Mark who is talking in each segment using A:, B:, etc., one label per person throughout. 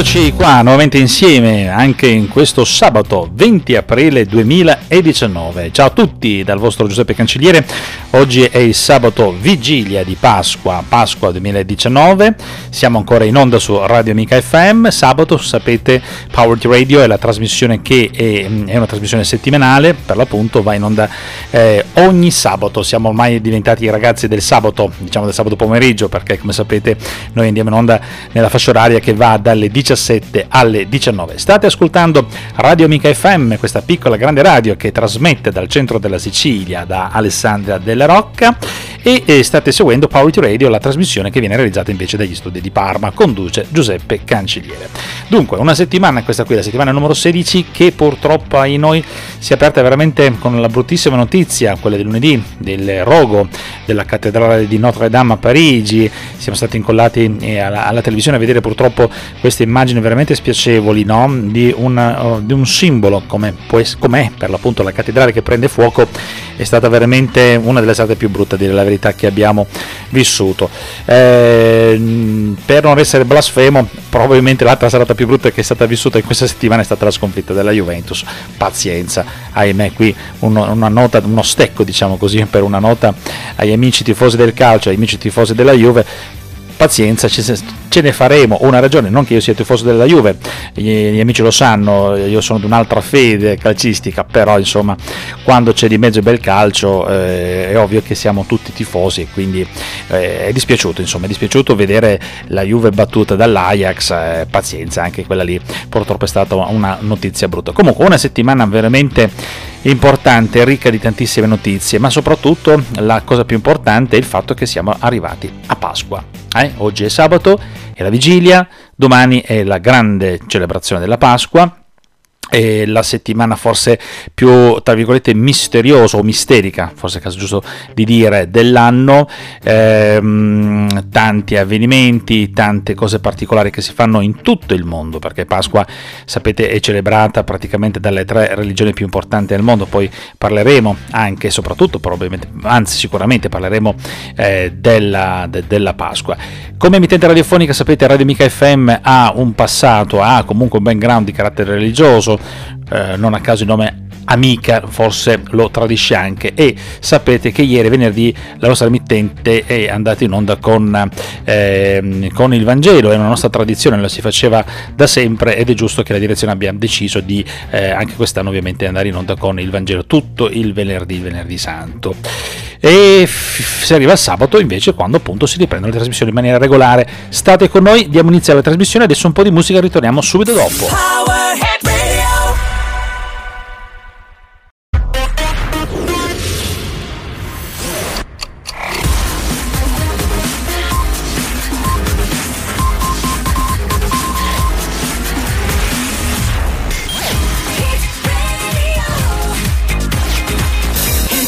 A: eccoci qua nuovamente insieme anche in questo sabato 20 aprile 2019. Ciao a tutti dal vostro Giuseppe Cancelliere. Oggi è il sabato vigilia di Pasqua, Pasqua 2019. Siamo ancora in onda su Radio Amica FM. Sabato, sapete, Powered Radio è la trasmissione che è, è una trasmissione settimanale, per l'appunto va in onda eh, ogni sabato. Siamo ormai diventati i ragazzi del sabato, diciamo del sabato pomeriggio, perché come sapete noi andiamo in onda nella fascia oraria che va dalle 17 alle 19. State ascoltando Radio Amica FM, questa piccola grande radio che trasmette dal centro della Sicilia, da Alessandria della Rocca e, e state seguendo Power Radio, la trasmissione che viene realizzata invece dagli studi di Parma, conduce Giuseppe Cancelliere. Dunque, una settimana, questa qui la settimana numero 16 che purtroppo ai noi si è aperta veramente con la bruttissima notizia, quella del lunedì, del rogo della cattedrale di Notre Dame a Parigi, siamo stati incollati eh, alla, alla televisione a vedere purtroppo queste immagini veramente spiacevoli no? di, una, uh, di, un simbolo come com'è per l'appunto la cattedrale che prende fuoco è stata veramente una delle strade più brutte a dire la verità che abbiamo vissuto. Eh, per non essere blasfemo probabilmente l'altra serata più brutta che è stata vissuta in questa settimana è stata la sconfitta della Juventus. Pazienza ahimè qui uno, una nota uno stecco diciamo così per una nota agli amici tifosi del calcio agli amici tifosi della Juve. Pazienza, ce ne faremo una ragione, non che io sia tifoso della Juve, gli, amici lo sanno, io sono di un'altra fede calcistica, però insomma quando c'è di mezzo il bel calcio eh, è ovvio che siamo tutti tifosi, quindi eh, è dispiaciuto, insomma è dispiaciuto vedere la Juve battuta dall'Ajax, eh, pazienza, anche quella lì purtroppo è stata una notizia brutta. Comunque una settimana veramente importante, ricca di tantissime notizie, ma soprattutto la cosa più importante è il fatto che siamo arrivati a Pasqua. Eh? Oggi è sabato, è la vigilia, domani è la grande celebrazione della Pasqua è la settimana forse più tra virgolette misteriosa o misterica, forse è caso giusto di dire, dell'anno, ehm, tanti avvenimenti, tante cose particolari che si fanno in tutto il mondo, perché Pasqua sapete è celebrata praticamente dalle tre religioni più importanti del mondo, poi parleremo anche e soprattutto probabilmente, anzi sicuramente parleremo eh, della, de, della Pasqua. Come emittente radiofonica sapete Radio Mica FM ha un passato, ha comunque un background di carattere religioso, eh, non a caso il nome Amica forse lo tradisce anche. E sapete che ieri venerdì la nostra emittente è andata in onda con, eh, con il Vangelo, è una nostra tradizione, lo si faceva da sempre ed è giusto che la direzione abbia deciso di eh, anche quest'anno ovviamente andare in onda con il Vangelo tutto il venerdì, il venerdì santo. E si arriva al sabato invece quando appunto si riprendono le trasmissioni in maniera regolare. State con noi diamo inizio alla trasmissione adesso un po' di musica ritorniamo subito dopo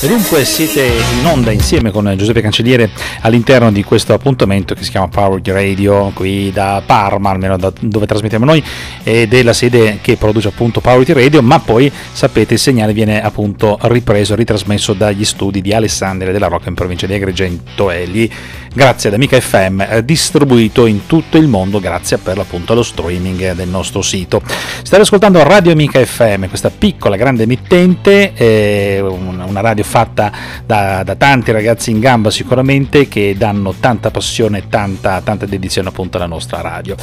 A: E dunque siete in onda insieme con Giuseppe Cancelliere all'interno di questo appuntamento che si chiama Power Radio qui da Parma, almeno da dove trasmettiamo noi, ed è la sede che produce appunto Power Radio, ma poi sapete il segnale viene appunto ripreso, ritrasmesso dagli studi di Alessandria della Rocca in provincia di Agrigento e lì grazie ad Amica FM, eh, distribuito in tutto il mondo grazie per l'appunto allo streaming del nostro sito. State ascoltando Radio Amica FM, questa piccola grande emittente, eh, una radio fatta da, da, tanti ragazzi in gamba sicuramente che danno tanta passione, tanta, tanta dedizione appunto alla nostra radio.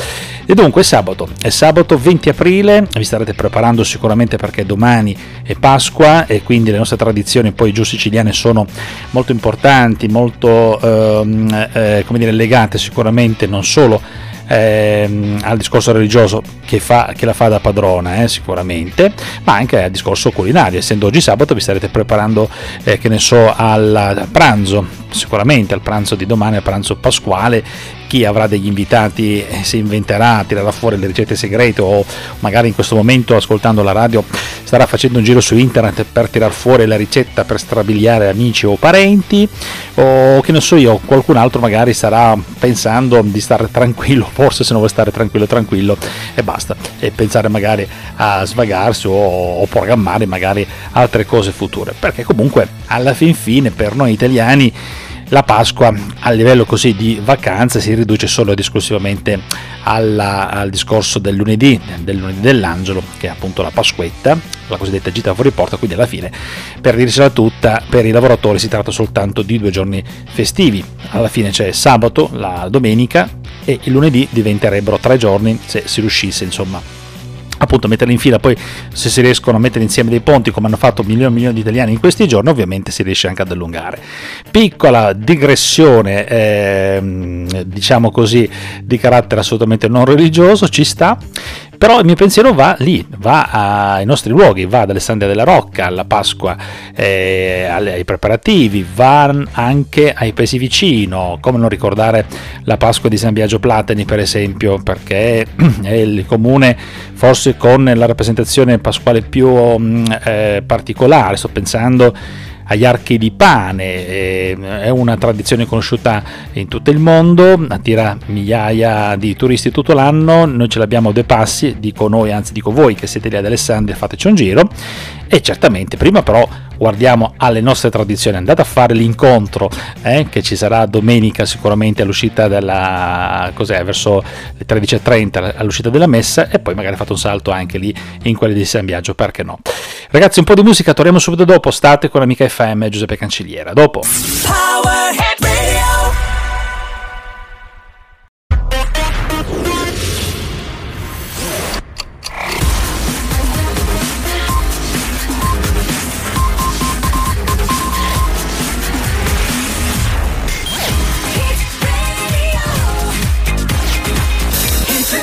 A: E dunque è sabato, è sabato 20 aprile, vi starete preparando sicuramente perché domani è Pasqua e quindi le nostre tradizioni poi giù siciliane sono molto importanti, molto... Ehm, eh, come dire, legate sicuramente non solo ehm, al discorso religioso che, fa, che, la fa da padrona eh, sicuramente, ma anche al discorso culinario. Essendo oggi sabato vi starete preparando, eh, che ne so, al pranzo, sicuramente al pranzo di domani, al pranzo pasquale chi avrà degli invitati eh, si inventerà, tirerà fuori le ricette segrete o magari in questo momento ascoltando la radio starà facendo un giro su internet per tirar fuori la ricetta per strabiliare amici o parenti o che ne so io, qualcun altro magari starà pensando di stare tranquillo, forse se non vuole stare tranquillo tranquillo e basta. E pensare magari a svagarsi o, o programmare magari altre cose future perché comunque alla fin fine per noi italiani la Pasqua a livello così di vacanze si riduce solo ed esclusivamente alla, al discorso del lunedì, del lunedì dell'angelo, che è appunto la Pasquetta, la cosiddetta gita fuori porta, quindi alla fine, per dirsela tutta, per i lavoratori si tratta soltanto di due giorni festivi. Alla fine c'è sabato, la domenica e il lunedì diventerebbero tre giorni se si riuscisse insomma appunto metterli in fila, poi se si riescono a mettere insieme dei ponti come hanno fatto milioni e milioni di italiani in questi giorni, ovviamente si riesce anche ad allungare. Piccola digressione, eh, diciamo così, di carattere assolutamente non religioso, ci sta. Però il mio pensiero va lì, va ai nostri luoghi, va ad Alessandria della Rocca, alla Pasqua, eh, ai preparativi, va anche ai paesi vicino, come non ricordare la Pasqua di San Biagio Platani per esempio, perché è il comune forse con la rappresentazione pasquale più mm, eh, particolare, sto pensando agli archi di pane, eh, è una tradizione conosciuta in tutto il mondo, attira migliaia di turisti tutto l'anno, noi ce l'abbiamo due passi, dico noi, anzi dico voi che siete lì ad Alessandria, fateci un giro e certamente prima però guardiamo alle nostre tradizioni, andate a fare l'incontro eh, che ci sarà domenica sicuramente all'uscita della cos'è, verso le 13.30 all'uscita della messa e poi magari fate un salto anche lì in quelli di San Biagio, perché no? Ragazzi un po' di musica, torniamo subito dopo, state con l'amica FM Giuseppe Cancelliera, dopo. Power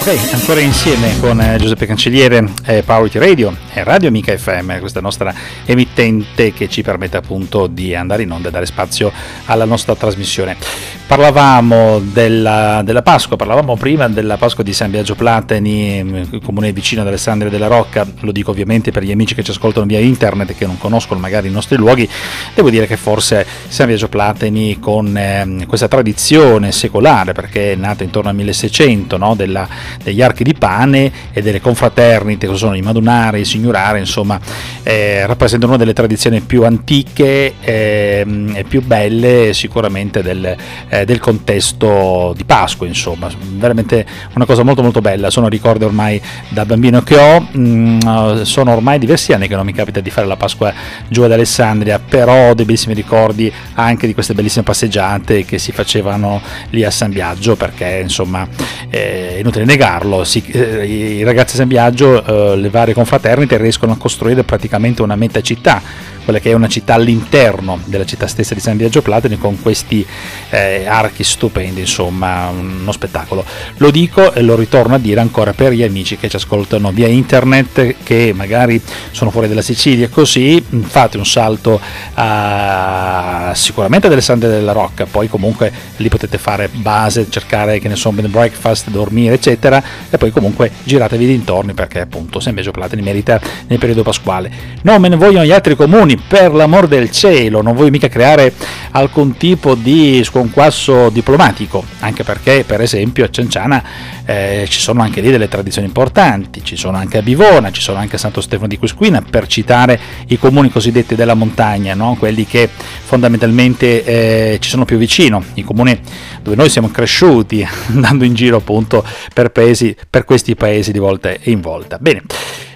A: Ok, ancora insieme con eh, Giuseppe Cancelliere, eh, Powerity Radio e Radio Amica FM, questa nostra emittente che ci permette appunto di andare in onda e dare spazio alla nostra trasmissione. Parlavamo della, della Pasqua, parlavamo prima della Pasqua di San Biagio Platani, mm, comune vicino ad Alessandria della Rocca, lo dico ovviamente per gli amici che ci ascoltano via internet e che non conoscono magari i nostri luoghi, devo dire che forse San Biagio Platani con eh, questa tradizione secolare, perché è nata intorno al 1600, no? della degli archi di pane e delle confraternite, che sono i madunari, i signorari, insomma, eh, rappresentano una delle tradizioni più antiche eh, e più belle sicuramente del, eh, del, contesto di Pasqua, insomma, veramente una cosa molto molto bella, sono ricordi ormai da bambino che ho, mm, sono ormai diversi anni che non mi capita di fare la Pasqua giù ad Alessandria, però ho dei bellissimi ricordi anche di queste bellissime passeggiate che si facevano lì a San Biagio, perché insomma è inutile negarlo, si, eh, i ragazzi di San Biagio, eh, le varie confraternite riescono a costruire praticamente una meta città quella che è una città all'interno della città stessa di San Biagio Platini con questi eh, archi stupendi, insomma uno spettacolo. Lo dico e lo ritorno a dire ancora per gli amici che ci ascoltano via internet che magari sono fuori dalla Sicilia così fate un salto a, sicuramente ad Alessandria della Rocca, poi comunque lì potete fare base, cercare che ne so, bed breakfast, dormire eccetera e poi comunque giratevi dintorni perché appunto San Biagio Platini merita nel periodo pasquale. Non me ne vogliono gli altri comuni per l'amor del cielo, non voglio mica creare alcun tipo di sconquasso diplomatico, anche perché per esempio a Cianciana eh, ci sono anche lì delle tradizioni importanti, ci sono anche a Bivona, ci sono anche a Santo Stefano di Quisquina, per citare i comuni cosiddetti della montagna, no? quelli che fondamentalmente eh, ci sono più vicino, i comuni dove noi siamo cresciuti andando in giro appunto per, paesi, per questi paesi di volta in volta. Bene.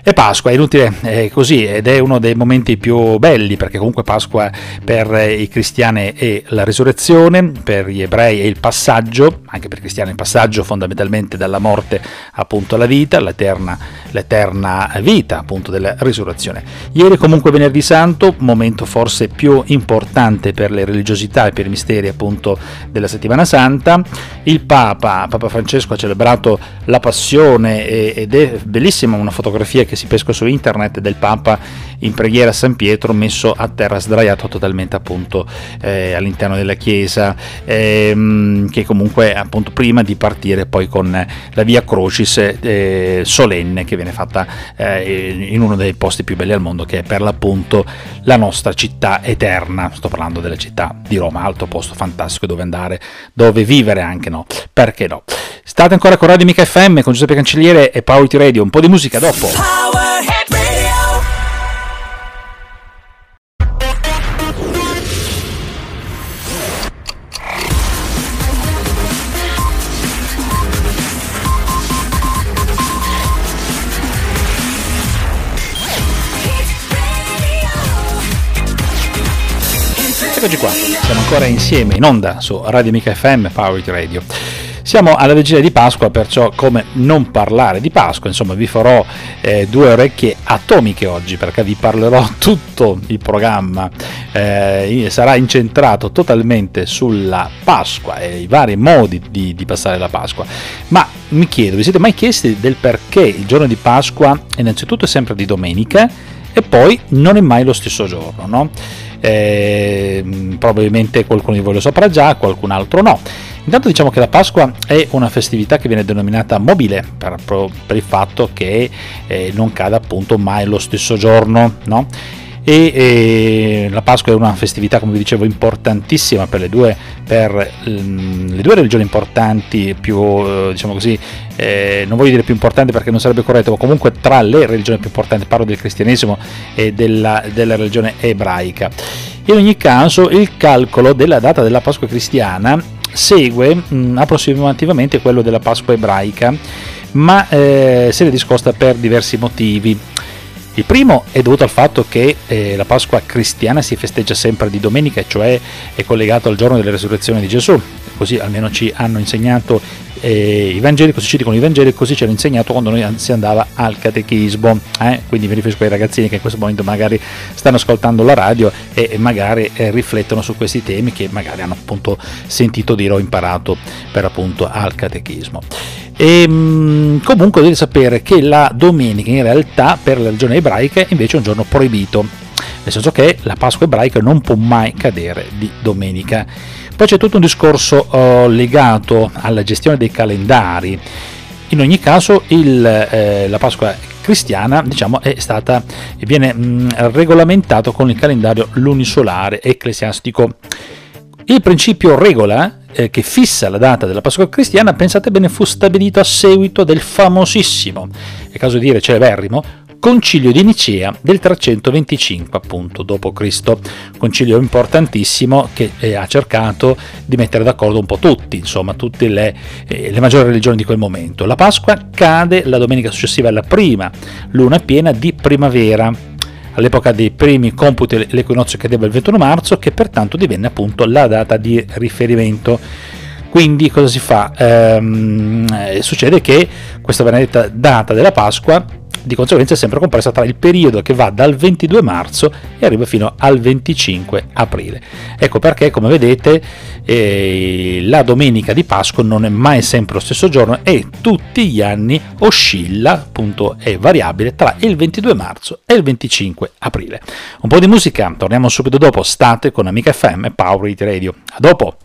A: E Pasqua, è inutile è così, ed è uno dei momenti più belli, perché comunque Pasqua per i cristiani è la risurrezione, per gli ebrei è il passaggio, anche per i cristiani il passaggio fondamentalmente dalla morte appunto alla vita, l'eterna, l'eterna vita appunto della risurrezione. Ieri comunque venerdì santo, momento forse più importante per le religiosità e per i misteri appunto della settimana santa, il Papa, Papa Francesco ha celebrato la passione ed è bellissima una fotografia che si pesca su internet del Papa in preghiera a San Pietro messo a terra sdraiato totalmente appunto eh, all'interno della chiesa ehm, che comunque appunto prima di partire poi con la via Crocis eh, solenne che viene fatta eh, in uno dei posti più belli al mondo che è per l'appunto la nostra città eterna. Sto parlando della città di Roma alto posto fantastico dove andare dove vivere anche no? Perché no? State ancora con Radio Mica FM con Giuseppe Cancelliere e Power Radio un po' di musica dopo Eccoci qua, siamo ancora insieme in onda su Radio Mica FM Power Radio. Siamo alla vigilia di Pasqua, perciò come non parlare di Pasqua, insomma vi farò eh, due orecchie atomiche oggi perché vi parlerò tutto il programma, eh, sarà incentrato totalmente sulla Pasqua e i vari modi di, di passare la Pasqua. Ma mi chiedo, vi siete mai chiesti del perché il giorno di Pasqua innanzitutto è sempre di domenica e poi non è mai lo stesso giorno, no? Eh, probabilmente qualcuno di voi lo saprà già, qualcun altro no. Intanto diciamo che la Pasqua è una festività che viene denominata mobile per, per il fatto che eh, non cade appunto mai lo stesso giorno, no? E, e, la Pasqua è una festività come vi dicevo importantissima per le due, per, um, le due religioni importanti più uh, diciamo così eh, non voglio dire più importanti perché non sarebbe corretto ma comunque tra le religioni più importanti parlo del cristianesimo e della, della religione ebraica. In ogni caso il calcolo della data della Pasqua cristiana segue mh, approssimativamente quello della Pasqua ebraica ma eh, se ne discosta per diversi motivi il primo è dovuto al fatto che eh, la Pasqua cristiana si festeggia sempre di domenica, cioè è collegato al giorno della resurrezione di Gesù, così almeno ci hanno insegnato eh, i Vangeli, così ci dicono i Vangeli, così ci hanno insegnato quando noi si andava al catechismo. Eh? Quindi mi riferisco ai ragazzini che in questo momento magari stanno ascoltando la radio e, e magari eh, riflettono su questi temi che magari hanno appunto sentito dire o imparato per appunto al catechismo. E, ehm, comunque dovete sapere che la domenica in realtà per la religione ebraica invece è un giorno proibito, nel senso che la Pasqua ebraica non può mai cadere di domenica. Poi c'è tutto un discorso uh, legato alla gestione dei calendari. In ogni caso il, eh, la Pasqua cristiana diciamo, è stata, viene mh, mm, regolamentato con il calendario lunisolare ecclesiastico. Il principio regola eh, che fissa la data della Pasqua cristiana, pensate bene, fu stabilito a seguito del famosissimo, è caso di dire celeberrimo, concilio di Nicea del 325 appunto d.C. concilio importantissimo che eh, ha cercato di mettere d'accordo un po' tutti, insomma tutte le, eh, le, maggiori religioni di quel momento. La Pasqua cade la domenica successiva alla prima luna piena di primavera all'epoca dei primi computi l'equinozio cadeva il 21 marzo, che pertanto divenne appunto la data di riferimento. Quindi cosa si fa? Ehm, eh, succede che questa benedetta data della Pasqua di conseguenza è sempre compresa tra il periodo che va dal 22 marzo e arriva fino al 25 aprile. Ecco perché, come vedete, eh, la domenica di Pasqua non è mai sempre lo stesso giorno e tutti gli anni oscilla, appunto è variabile, tra il 22 marzo e il 25 aprile. Un po' di musica, torniamo subito dopo, state con Amica FM e Power Radio. A dopo!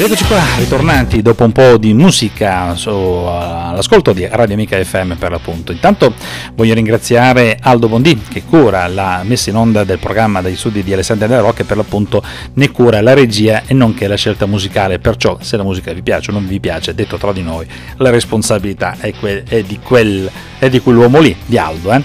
A: Ed eccoci qua, ritornanti dopo un po' di musica su, all'ascolto di Radio Amica FM per l'appunto. Intanto voglio ringraziare Aldo Bondi che cura la messa in onda del programma dai studi di Alessandria della Rocca e per l'appunto ne cura la regia e nonché la scelta musicale. Perciò se la musica vi piace o non vi piace, detto tra di noi, la responsabilità è, que- è di, quel, è di quell'uomo lì, di Aldo. Eh?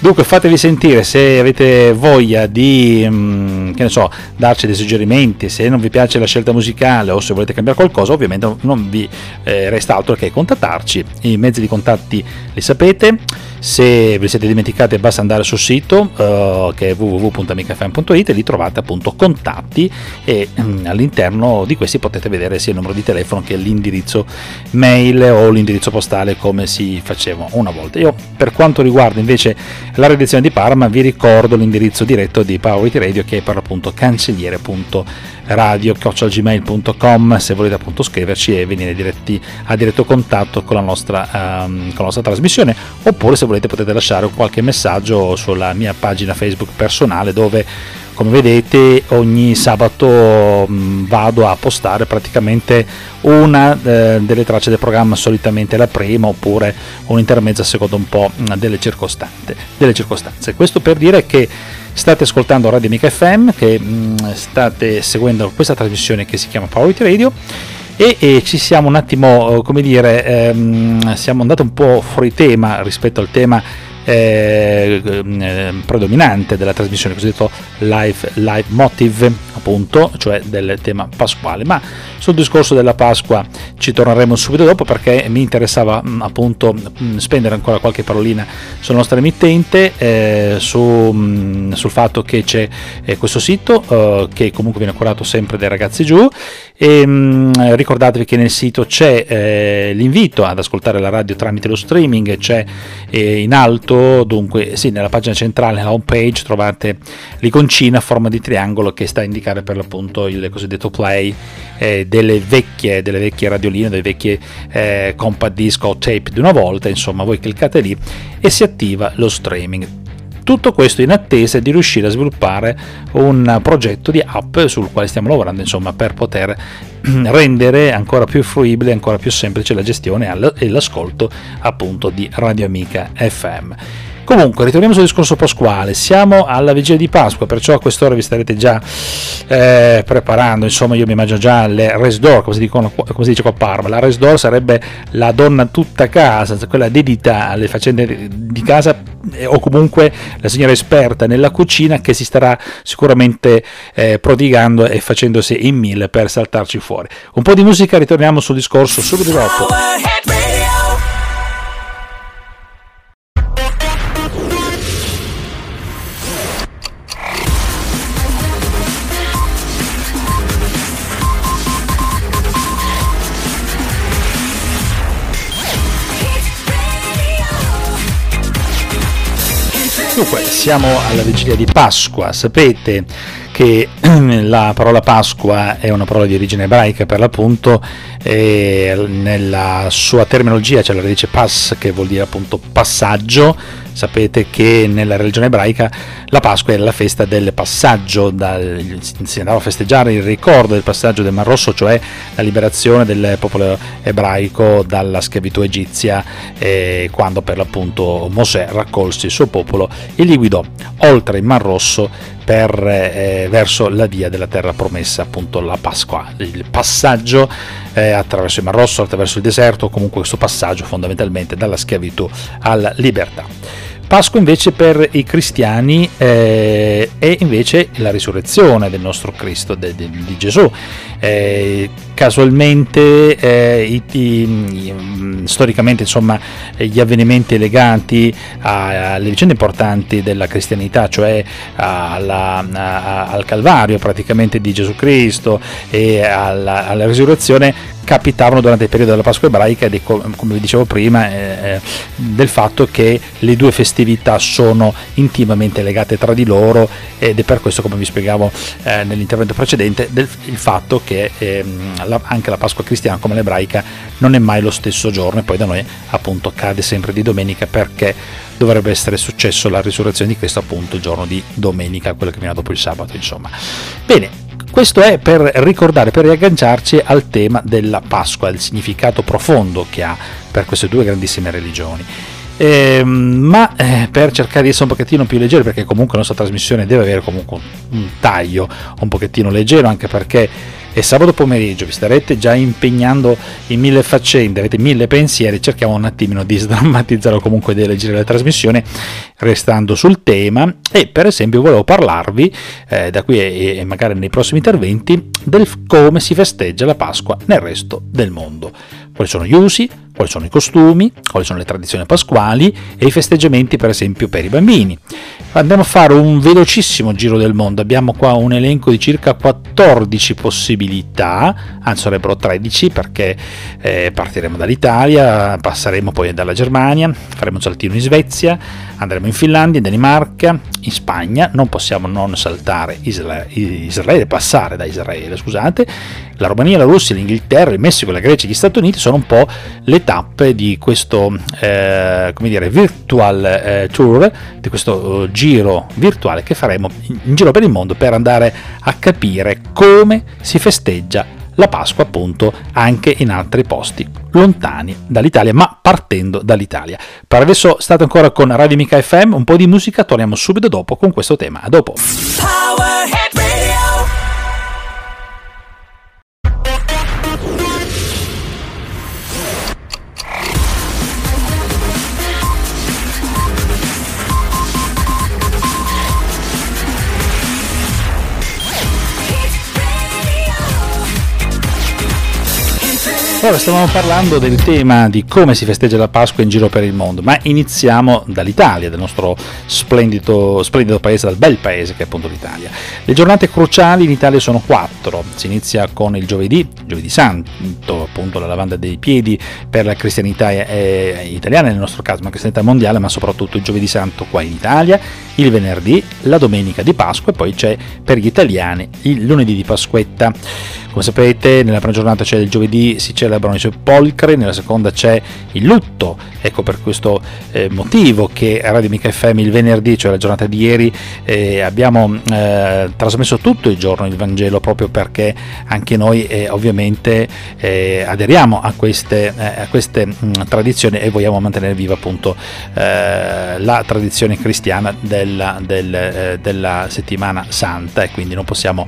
A: Dunque fatevi sentire se avete voglia di, mh, mm, che ne so, darci dei suggerimenti, se non vi piace la scelta musicale o se volete cambiare qualcosa, ovviamente non vi eh, resta altro che contattarci. I mezzi di contatti li sapete, se vi siete dimenticati basta andare sul sito uh, che è www.amicafm.it e lì trovate appunto contatti e um, all'interno di questi potete vedere sia il numero di telefono che l'indirizzo mail o l'indirizzo postale come si faceva una volta. Io per quanto riguarda invece la redazione di Parma vi ricordo l'indirizzo diretto di Power Radio che è per l'appunto cancelliere.com radio.gmail.com se volete appunto scriverci e venire diretti, a diretto contatto con la, nostra, um, con la nostra trasmissione oppure se volete potete lasciare qualche messaggio sulla mia pagina Facebook personale dove come vedete ogni sabato vado a postare praticamente una eh, delle tracce del programma solitamente la prima oppure un intermezzo a secondo un po' delle circostanze. questo per dire che State ascoltando Radio Amica FM, che mm, state seguendo questa trasmissione che si chiama Power Radio. E, e, ci siamo un attimo, come dire, ehm, siamo andati un po' fuori tema rispetto al tema eh, eh, predominante della trasmissione, cosiddetto live, live motive, appunto, cioè del tema pasquale. Ma sul discorso della Pasqua ci torneremo subito dopo perché mi interessava mh, mm, appunto mh, mm, spendere ancora qualche parolina sul nostro emittente, eh, su, mh, mm, sul fatto che c'è eh, questo sito che comunque viene curato sempre dai ragazzi giù e ricordatevi che nel sito c'è l'invito ad ascoltare la radio tramite lo streaming, c'è in alto dunque sì, nella pagina centrale, nella home page, trovate l'iconcina a forma di triangolo che sta a indicare per l'appunto il cosiddetto play eh, delle, vecchie, delle vecchie radioline, delle vecchie eh, compact disc o tape di una volta, insomma voi cliccate lì e si attiva lo streaming. Tutto questo in attesa di riuscire a sviluppare un progetto di app sul quale stiamo lavorando, insomma, per poter rendere ancora più fruibile, ancora più semplice la gestione e l'ascolto appunto di Radio Amica FM. Comunque, ritorniamo sul discorso pasquale. Siamo alla vigilia di Pasqua, perciò a quest'ora vi starete già eh, preparando. Insomma, io mi immagino già le resdor, come si, dicono, come si dice qua a Parma. La resdor sarebbe la donna tutta casa, quella dedita alle faccende di casa eh, o comunque la signora esperta nella cucina che si starà sicuramente eh, prodigando e facendosi in mille per saltarci fuori. Un po' di musica, ritorniamo sul discorso subito dopo. Dunque, siamo alla vigilia di Pasqua, sapete che la parola Pasqua è una parola di origine ebraica per l'appunto e nella sua terminologia c'è la radice pas che vuol dire appunto passaggio. Sapete che nella religione ebraica la Pasqua era la festa del passaggio, dal, si andava a festeggiare il ricordo del passaggio del Mar Rosso, cioè la liberazione del popolo ebraico dalla schiavitù egizia, eh, quando per l'appunto Mosè raccolse il suo popolo e li guidò oltre il Mar Rosso per, eh, verso la via della terra promessa, appunto la Pasqua, il passaggio eh, attraverso il Mar Rosso, attraverso il deserto, comunque questo passaggio fondamentalmente dalla schiavitù alla libertà. Pasqua invece per i cristiani eh, è invece la risurrezione del nostro Cristo, de, de, di Gesù. Eh, casualmente, eh, i, i, mm, storicamente, insomma, gli avvenimenti legati alle vicende importanti della cristianità, cioè alla, a, al Calvario praticamente di Gesù Cristo e alla, alla risurrezione, capitavano durante il periodo della Pasqua ebraica e come vi dicevo prima eh, eh, del fatto che le due festività sono intimamente legate tra di loro ed è per questo come vi spiegavo eh, nell'intervento precedente del, il fatto che ehm, la, anche la Pasqua cristiana come l'ebraica non è mai lo stesso giorno e poi da noi appunto cade sempre di domenica perché dovrebbe essere successo la risurrezione di Cristo appunto il giorno di domenica quello che viene dopo il sabato insomma. Bene questo è per ricordare, per riagganciarci al tema della Pasqua, il significato profondo che ha per queste due grandissime religioni. Eh, ma eh, per cercare di essere un pochettino più leggero, perché comunque la nostra trasmissione deve avere comunque un taglio un pochettino leggero, anche perché e sabato pomeriggio vi starete già impegnando in mille faccende, avete mille pensieri, cerchiamo un attimino di sdrammatizzare o comunque di leggere la trasmissione restando sul tema e per esempio volevo parlarvi eh, da qui e, e magari nei prossimi interventi del come si festeggia la Pasqua nel resto del mondo. Quali sono gli usi, quali sono i costumi, quali sono le tradizioni pasquali e i festeggiamenti per esempio per i bambini. Andiamo a fare un velocissimo giro del mondo, abbiamo qua un elenco di circa 14 possibilità, anzi sarebbero 13 perché eh, partiremo dall'Italia, passeremo poi dalla Germania, faremo un saltino in Svezia, andremo in Finlandia, in Danimarca, in Spagna, non possiamo non saltare Isra- Israele, passare da Israele, scusate, la Romania, la Russia, l'Inghilterra, il Messico, la Grecia gli Stati Uniti sono un po' le tappe di questo eh, come dire, virtual eh, tour, di questo uh, giro virtuale che faremo in, in giro per il mondo per andare a capire come si festeggia la Pasqua appunto anche in altri posti lontani dall'Italia ma partendo dall'Italia. Per adesso state ancora con Radio Mica FM un po' di musica torniamo subito dopo con questo tema. A dopo. Power Allora, stavamo parlando del tema di come si festeggia la Pasqua in giro per il mondo, ma iniziamo dall'Italia, dal nostro splendido, splendido paese, dal bel paese che è appunto l'Italia. Le giornate cruciali in Italia sono quattro. Si inizia con il giovedì, giovedì santo, appunto la lavanda dei piedi per la cristianità eh, italiana, nel nostro caso, ma cristianità mondiale, ma soprattutto il giovedì santo qua in Italia, il venerdì, la domenica di Pasqua e poi c'è per gli italiani il lunedì di Pasquetta. Come sapete, nella prima giornata c'è il giovedì, si celebrano i sepolcri, nella seconda c'è il lutto. Ecco per questo eh, motivo che a Radio Mica FM il venerdì, cioè la giornata di ieri, eh, abbiamo eh, trasmesso tutto il giorno il Vangelo proprio perché anche noi eh, ovviamente eh, aderiamo a queste, eh, a queste mh, mm, tradizioni e vogliamo mantenere viva appunto la tradizione cristiana della, del, della settimana santa e quindi non possiamo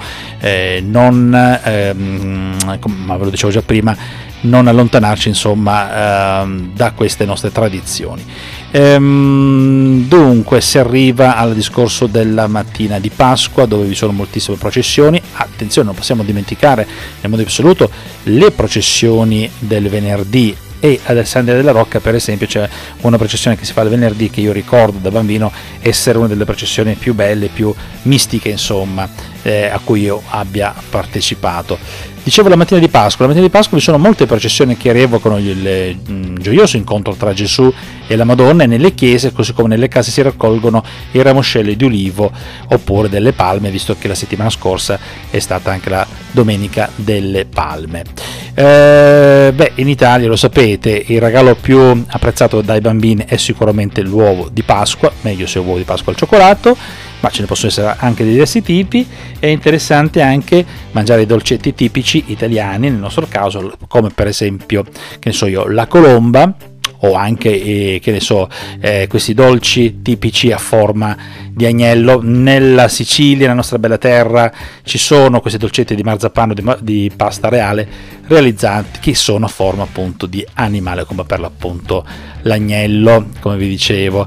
A: non ehm, ma ve lo dicevo già prima, non allontanarci insomma ehm, da queste nostre tradizioni. Ehm, dunque si arriva al discorso della mattina di Pasqua dove vi sono moltissime processioni, attenzione non possiamo dimenticare nel modo assoluto le processioni del venerdì e Alessandria della Rocca per esempio c'è una processione che si fa il venerdì che io ricordo da bambino essere una delle processioni più belle, più mistiche insomma eh, a cui io abbia partecipato. Dicevo la mattina di Pasqua, la mattina di Pasqua vi sono molte processioni che rievocano il mm, gioioso incontro tra Gesù e la Madonna e nelle chiese, così come nelle case si raccolgono i ramoscelli di ulivo oppure delle palme, visto che la settimana scorsa è stata anche la Domenica delle Palme. Eh, beh, in Italia lo sapete, il regalo più apprezzato dai bambini è sicuramente l'uovo di Pasqua, meglio se è uovo di Pasqua al cioccolato ma ce ne possono essere anche di diversi tipi. È interessante anche mangiare i dolcetti tipici italiani, nel nostro caso, come per esempio, che ne so io, la colomba o anche eh, che ne so, eh, questi dolci tipici a forma di agnello. Nella Sicilia, nella nostra bella terra, ci sono questi dolcetti di marzapano di, di pasta reale realizzati che sono a forma appunto di animale, come per l'appunto l'agnello, come vi dicevo.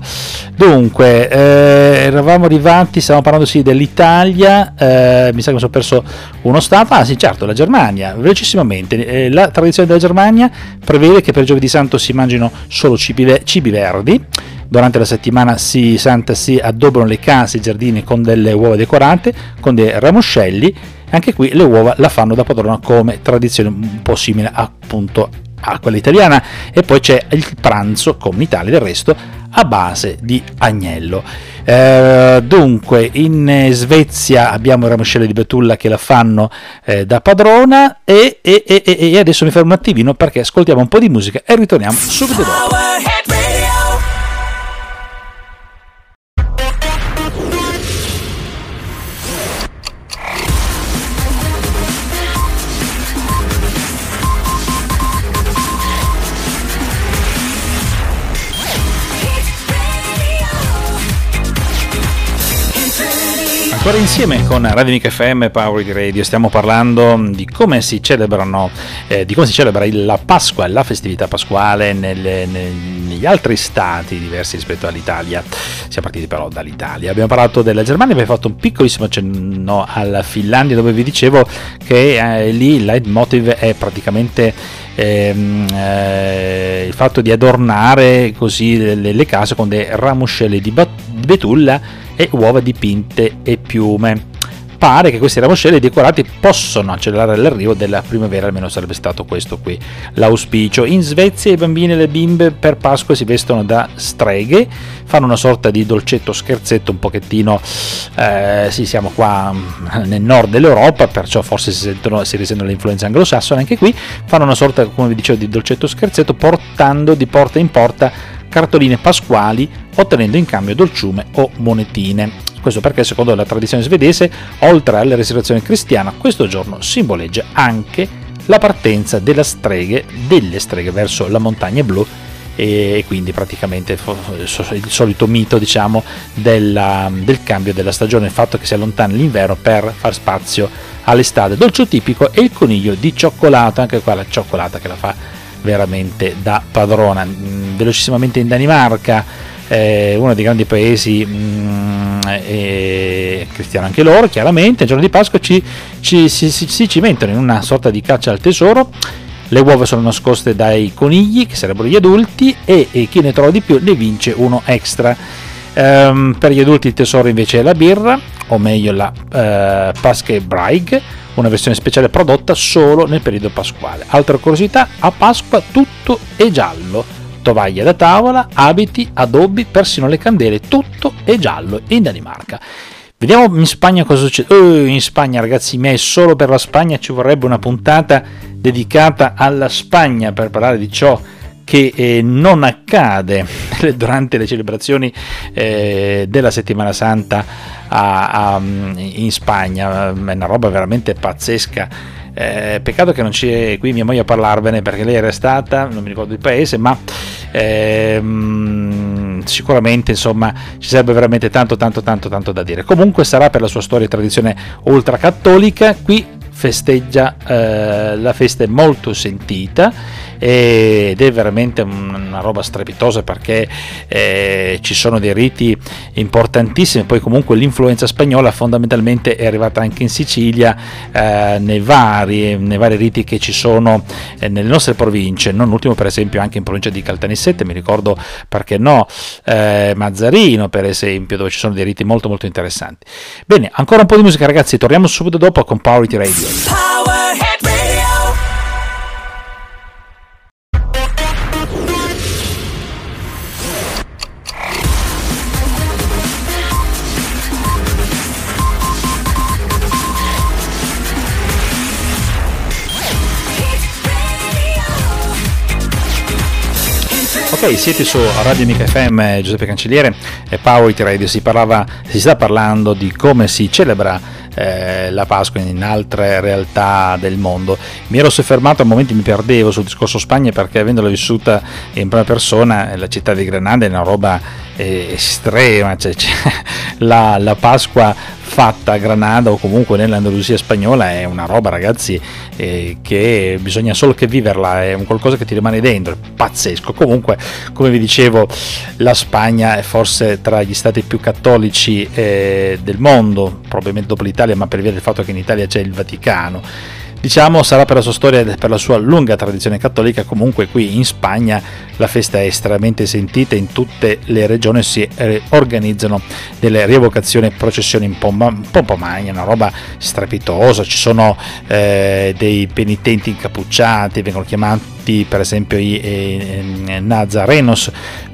A: Dunque, eh, eravamo arrivati, stiamo parlando sì dell'Italia, eh, mi sa che mi sono perso uno stato, ah sì certo, la Germania, velocissimamente, eh, la tradizione della Germania prevede che per giovedì santo si mangino solo cibi, cibi verdi, Durante la settimana si, santa si addobbano le case e i giardini con delle uova decorate, con dei ramoscelli. Anche qui le uova la fanno da padrona come tradizione un po' simile appunto a quella italiana. E poi c'è il pranzo, come in Italia del resto, a base di agnello. Eh, dunque, in Svezia abbiamo i ramoscelli di betulla che la fanno eh, da padrona e, e, e, e, adesso mi fermo un attimino perché ascoltiamo un po' di musica e ritorniamo subito dopo. Ancora insieme con Radio FM Power Radio stiamo parlando di come si celebrano, eh, di come si celebra la Pasqua, la festività pasquale nelle, negli altri stati diversi rispetto all'Italia. Siamo partiti però dall'Italia. Abbiamo parlato della Germania, abbiamo fatto un piccolissimo accenno alla Finlandia dove vi dicevo che eh, lì il leitmotiv è praticamente ehm, eh, il fatto di adornare così le, le case con dei ramoscelli di, bat- di betulla e uova dipinte e piume. Pare che questi ramoscelli decorati possano accelerare l'arrivo della primavera, almeno sarebbe stato questo qui l'auspicio. In Svezia i bambini e le bimbe per Pasqua si vestono da streghe, fanno una sorta di dolcetto scherzetto un pochettino, eh, sì siamo qua mm, nel nord dell'Europa, perciò forse si, sentono, si risentono l'influenza anglosassone anche qui, fanno una sorta, come vi dicevo, di dolcetto scherzetto portando di porta in porta cartoline pasquali ottenendo in cambio dolciume o monetine. Questo perché secondo la tradizione svedese, oltre alla risurrezione cristiana, questo giorno simboleggia anche la partenza della streghe, delle streghe verso la montagna blu e quindi praticamente il solito mito diciamo della, del cambio della stagione, il fatto che si allontana l'inverno per far spazio all'estate. Dolce tipico e il coniglio di cioccolato, anche qua la cioccolata che la fa veramente da padrona. Mm, velocissimamente in Danimarca, eh, uno dei grandi paesi mh, eh, cristiano anche loro, chiaramente, il giorno di Pasqua ci, ci, si, si, si cimentano in una sorta di caccia al tesoro. Le uova sono nascoste dai conigli, che sarebbero gli adulti, e, e chi ne trova di più ne vince uno extra. Um, per gli adulti il tesoro invece è la birra, o meglio la uh, Pasche Braig, una versione speciale prodotta solo nel periodo pasquale. Altra curiosità, a Pasqua tutto è giallo, tovaglie da tavola, abiti, adobi, persino le candele, tutto è giallo in Danimarca. Vediamo in Spagna cosa succede. Oh, in Spagna, ragazzi miei, solo per la Spagna ci vorrebbe una puntata dedicata alla Spagna per parlare di ciò che eh, non accade durante le celebrazioni eh, della settimana santa a, a, in Spagna, è una roba veramente pazzesca. Eh, peccato che non c'è qui mia moglie a parlarvene perché lei era stata, non mi ricordo il paese, ma ehm, sicuramente insomma ci sarebbe veramente tanto tanto tanto tanto da dire. Comunque sarà per la sua storia e tradizione ultracattolica, qui festeggia eh, la festa è molto sentita ed è veramente una roba strepitosa perché eh, ci sono dei riti importantissimi, poi comunque l'influenza spagnola fondamentalmente è arrivata anche in Sicilia eh, nei, vari, nei, vari, riti che ci sono eh, nelle nostre province, non ultimo per esempio anche in provincia di Caltanissette, mi ricordo perché no, eh, Mazzarino per esempio, dove ci sono dei riti molto molto interessanti. Bene, ancora un po' di musica ragazzi, torniamo subito dopo con Power Radio. Power Siete su Radio Mica FM, Giuseppe Cancelliere e Power Radio. Si, si sta parlando di come si celebra eh, la Pasqua in altre realtà del mondo. Mi ero soffermato a momenti mi perdevo sul discorso Spagna perché avendola vissuta in prima persona, la città di Granada è una roba eh, estrema, cioè, la, la Pasqua fatta a Granada o comunque nell'Andalusia spagnola è una roba ragazzi eh, che bisogna solo che viverla, è un qualcosa che ti rimane dentro, è pazzesco. Comunque come vi dicevo la Spagna è forse tra gli stati più cattolici eh, del mondo, probabilmente dopo l'Italia, ma per via del fatto che in Italia c'è il Vaticano Diciamo sarà per la sua storia e per la sua lunga tradizione cattolica, comunque qui in Spagna la festa è estremamente sentita, in tutte le regioni si eh, organizzano delle rievocazioni e processioni in pompa, magna, una roba strepitosa, ci sono eh, dei penitenti incappucciati, vengono chiamati per esempio i eh, Nazarenos,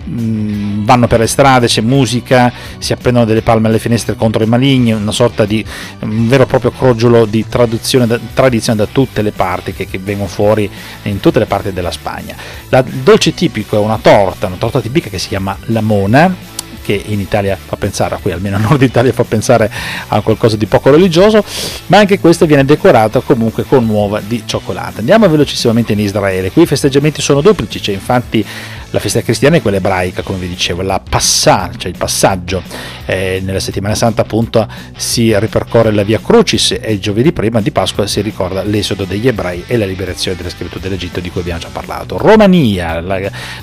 A: Mm, vanno per le strade, c'è musica, si appendono delle palme alle finestre contro i maligni, una sorta di un vero e proprio crogiolo di traduzione, tradizione da tutte le parti che, che, vengono fuori in tutte le parti della Spagna. La, dolce tipico è una torta, una torta tipica che si chiama la mona, che in Italia fa pensare, qui almeno a nord Italia fa pensare a qualcosa di poco religioso, ma anche questa viene decorata comunque con uova di cioccolata. Andiamo velocissimamente in Israele, qui i festeggiamenti sono duplici, c'è infatti la festa cristiana è quella ebraica, come vi dicevo, la passa, cioè il passaggio. Eh, nella settimana santa appunto si ripercorre la via Crucis e il giovedì prima di Pasqua si ricorda l'esodo degli ebrei e la liberazione della schiavitù dell'Egitto di cui abbiamo già parlato. Romania,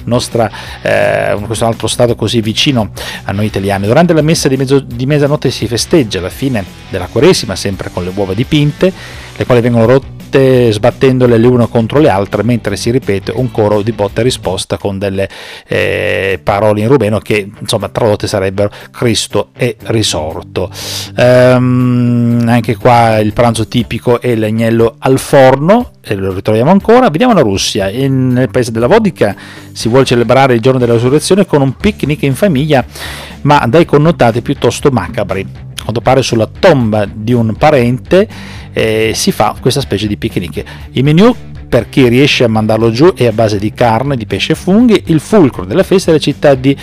A: nostra, eh, questo altro stato così vicino a noi italiani. Durante la messa di, mezzo, di mezzanotte si festeggia la fine della Quaresima, sempre con le uova dipinte, le quali vengono rotte volte sbattendole le une contro le altre mentre si ripete un coro di botta e risposta con delle eh, parole in rumeno che insomma tradotte sarebbero Cristo è risorto. Ehm, anche qua il pranzo tipico è l'agnello al forno e lo ritroviamo ancora. Vediamo la Russia, in, nel paese della vodka si vuole celebrare il giorno della risurrezione con un picnic in famiglia ma dai connotati piuttosto macabri quando pare sulla tomba di un parente eh, si fa questa specie di picnic. Il menù per chi riesce a mandarlo giù è a base di carne, di pesce e funghi, il fulcro della festa è la città di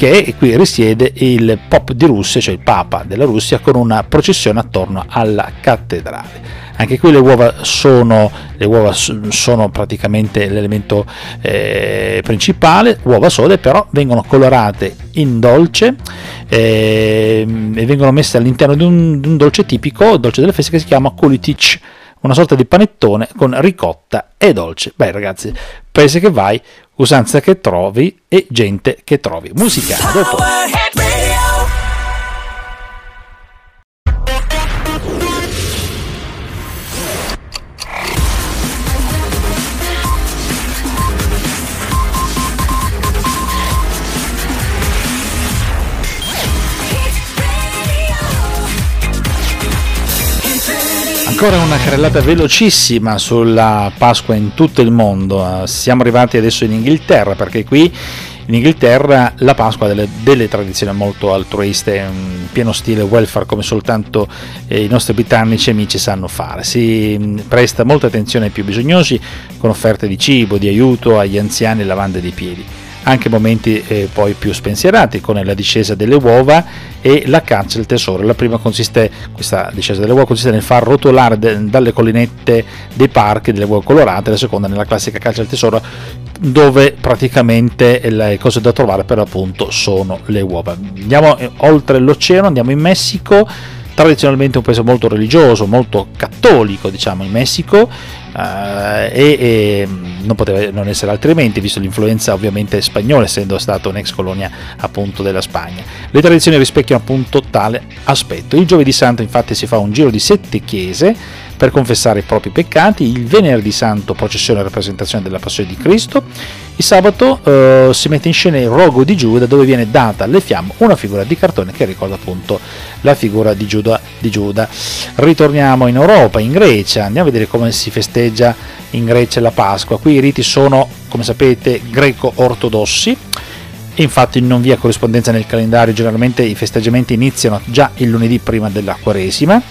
A: Perché qui risiede il Pop di Russia, cioè il Papa della Russia, con una processione attorno alla cattedrale. Anche qui le uova sono, le uova sono praticamente l'elemento eh, principale, uova sode però vengono colorate in dolce eh, e vengono messe all'interno di un, di un dolce tipico, dolce delle feste che si chiama kulitic, una sorta di panettone con ricotta e dolce. Beh ragazzi, paese che vai, usanza che trovi e gente che trovi. Musica, dopo. Ancora una carrellata velocissima sulla Pasqua in tutto il mondo. Siamo arrivati adesso in Inghilterra perché qui in Inghilterra la Pasqua ha delle, delle, tradizioni molto altruiste, in pieno stile welfare come soltanto eh, i nostri britannici amici sanno fare. Si mm, presta molta attenzione ai più bisognosi con offerte di cibo, di aiuto agli anziani e lavande dei piedi anche momenti eh, poi più spensierati con la discesa delle uova e la caccia del tesoro. La prima consiste, questa discesa delle uova consiste nel far rotolare de, dalle collinette dei parchi delle uova colorate, la seconda nella classica caccia del tesoro dove praticamente le cose da trovare per l'appunto sono le uova. Andiamo eh, oltre l'oceano, andiamo in Messico tradizionalmente un paese molto religioso, molto cattolico, diciamo, in Messico, eh, e, e, non poteva non essere altrimenti, visto l'influenza ovviamente spagnola, essendo stata un'ex colonia appunto della Spagna. Le tradizioni rispecchiano appunto tale aspetto. Il giovedì santo infatti si fa un giro di sette chiese per confessare i propri peccati, il venerdì santo processione e rappresentazione della passione di Cristo, il sabato eh, si mette in scena il rogo di Giuda dove viene data alle fiamme una figura di cartone che ricorda appunto la figura di Giuda. Di Giuda. Ritorniamo in Europa, in Grecia, andiamo a vedere come si festeggia in Grecia la Pasqua. Qui i riti sono, come sapete, greco-ortodossi. Infatti non vi è corrispondenza nel calendario, generalmente i festeggiamenti iniziano già il lunedì prima della Quaresima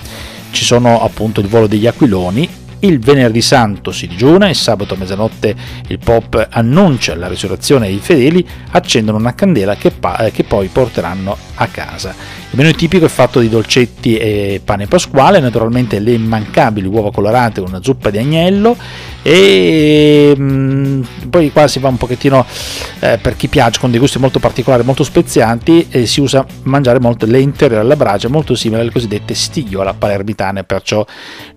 A: ci sono appunto il volo degli aquiloni, il venerdì santo si digiuna, il sabato a mezzanotte il pop annuncia la risurrezione e i fedeli accendono una candela che, pa- che poi porteranno a casa. Il menù tipico è fatto di dolcetti e pane pasquale, naturalmente le immancabili uova colorate con una zuppa di agnello e mh, mm, poi qua si va un pochettino eh, per chi piace con dei gusti molto particolari molto spezianti e si usa mangiare molto lentere alla brace molto simile alle cosiddette stigliola palermitane perciò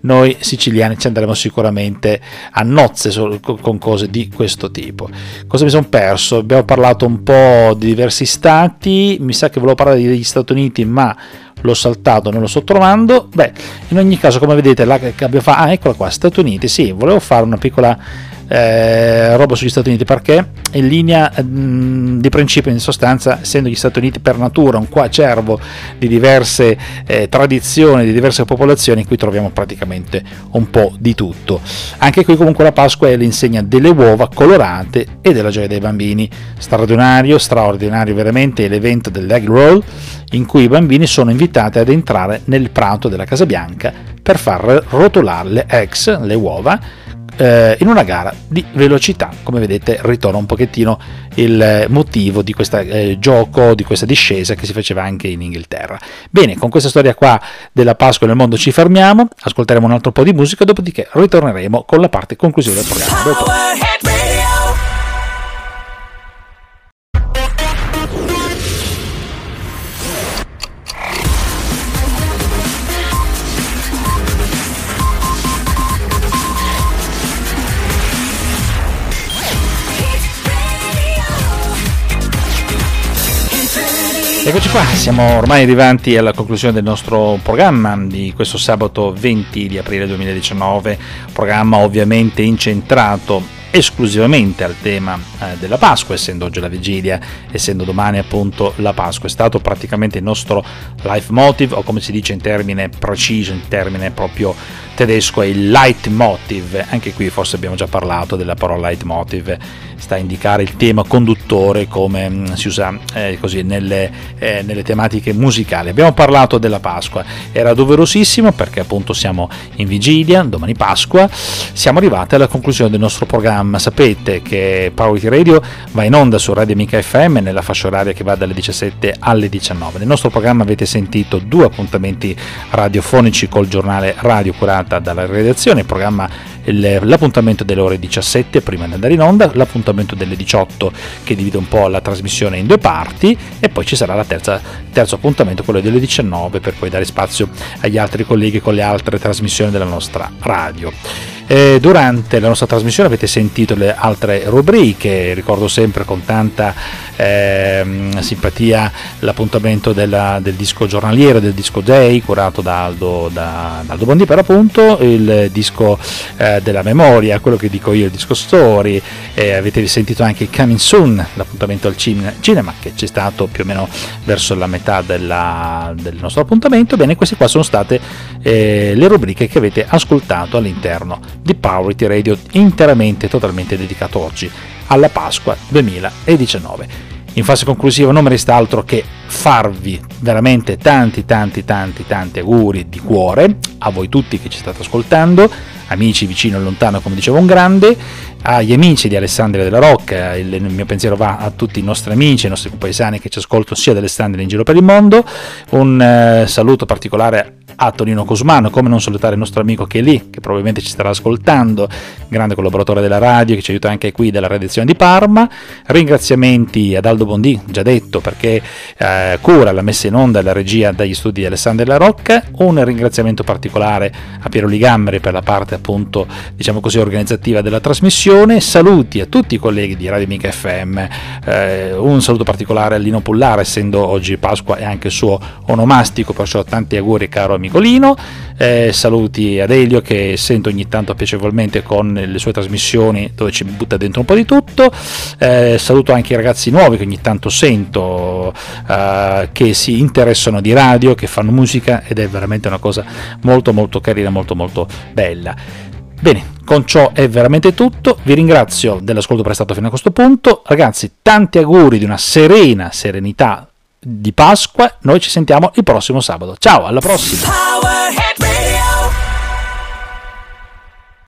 A: noi siciliani ci andremo sicuramente a nozze con cose di questo tipo. Cosa mi sono perso? Abbiamo parlato un po' di diversi stati mi sa che volevo parlare degli Stati Uniti ma l'ho saltato, non lo sto trovando. Beh, in ogni caso, come vedete, la che abbiamo fatto, ah, eccola qua, Stati Uniti. Sì, volevo fare una piccola eh, roba sugli Stati Uniti perché? In linea mh, mm, di principio in sostanza essendo gli Stati Uniti per natura un qua cervo di diverse eh, tradizioni di diverse popolazioni qui troviamo praticamente un po' di tutto. Anche qui comunque la Pasqua è l'insegna delle uova colorate e della gioia dei bambini. Straordinario straordinario veramente l'evento dell'egg roll in cui i bambini sono invitati ad entrare nel prato della Casa Bianca per far rotolare le eggs, le uova, eh, in una gara di velocità. Come vedete ritorna un pochettino il motivo di questo eh, gioco, di questa discesa che si faceva anche in Inghilterra. Bene, con questa storia qua della Pasqua nel mondo ci fermiamo, ascolteremo un altro po' di musica, dopodiché ritorneremo con la parte conclusiva del programma. Eccoci qua, siamo ormai arrivati alla conclusione del nostro programma di questo sabato 20 di aprile 2019, programma ovviamente incentrato esclusivamente al tema eh, della Pasqua, essendo oggi la vigilia, essendo domani appunto la Pasqua. È stato praticamente il nostro life motive, o come si dice in termine preciso, in termine proprio tedesco, è il leitmotiv. Anche qui forse abbiamo già parlato della parola leitmotiv, sta a indicare il tema conduttore come mm, si usa eh, così nelle, eh, nelle tematiche musicali. Abbiamo parlato della Pasqua, era doverosissimo perché appunto siamo in vigilia, domani Pasqua, siamo arrivati alla conclusione del nostro programma. Sapete che Power Radio va in onda su Radio Amica FM nella fascia oraria che va dalle 17 alle 19. Nel nostro programma avete sentito due appuntamenti radiofonici col giornale radio curata dalla redazione, il programma l'appuntamento delle ore 17 prima di andare in onda, l'appuntamento delle 18 che divide un po' la trasmissione in due parti e poi ci sarà il terzo appuntamento, quello delle 19 per poi dare spazio agli altri colleghi con le altre trasmissioni della nostra radio. Eh, durante la nostra trasmissione avete sentito le altre rubriche, ricordo sempre con tanta eh, simpatia l'appuntamento della, del disco giornaliero, del disco Day, curato da Aldo, da, da Aldo Bondi per appunto, il disco eh, della memoria, quello che dico io, il disco Story, avete sentito anche Coming Soon, l'appuntamento al cinema che c'è stato più o meno verso la metà della, del nostro appuntamento, bene queste qua sono state eh, le rubriche che avete ascoltato all'interno di Powerity Radio interamente, totalmente dedicato oggi alla Pasqua 2019. In fase conclusiva non mi resta altro che farvi veramente tanti tanti tanti tanti auguri di cuore a voi tutti che ci state ascoltando, amici vicino e lontano come diceva un grande, agli amici di Alessandria della Rocca, il mio pensiero va a tutti i nostri amici, i nostri compaesani che ci ascoltano sia ad Alessandria in giro per il mondo, un eh, saluto particolare a Tonino Cosmano, come non salutare il nostro amico che è lì, che probabilmente ci starà ascoltando, grande collaboratore della radio che ci aiuta anche qui della redazione di Parma. Ringraziamenti ad Aldo Bondi, già detto, perché eh, cura la messa in onda e la regia dagli studi di Alessandro della Rocca. Un ringraziamento particolare a Piero Ligambri per la parte appunto, diciamo così, organizzativa della trasmissione. Saluti a tutti i colleghi di Radio Mica FM. Eh, un saluto particolare a Lino Pullare, essendo oggi Pasqua e anche suo onomastico, perciò tanti auguri caro amico Nicolino. Eh, saluti ad Elio che sento ogni tanto piacevolmente con le sue trasmissioni dove ci butta dentro un po' di tutto. Eh, saluto anche i ragazzi nuovi che ogni tanto sento eh, che si interessano di radio, che fanno musica ed è veramente una cosa molto molto carina, molto molto bella. Bene, con ciò è veramente tutto. Vi ringrazio dell'ascolto prestato fino a questo punto. Ragazzi, tanti auguri di una serena serenità di Pasqua. Noi ci sentiamo il prossimo sabato. Ciao, alla prossima!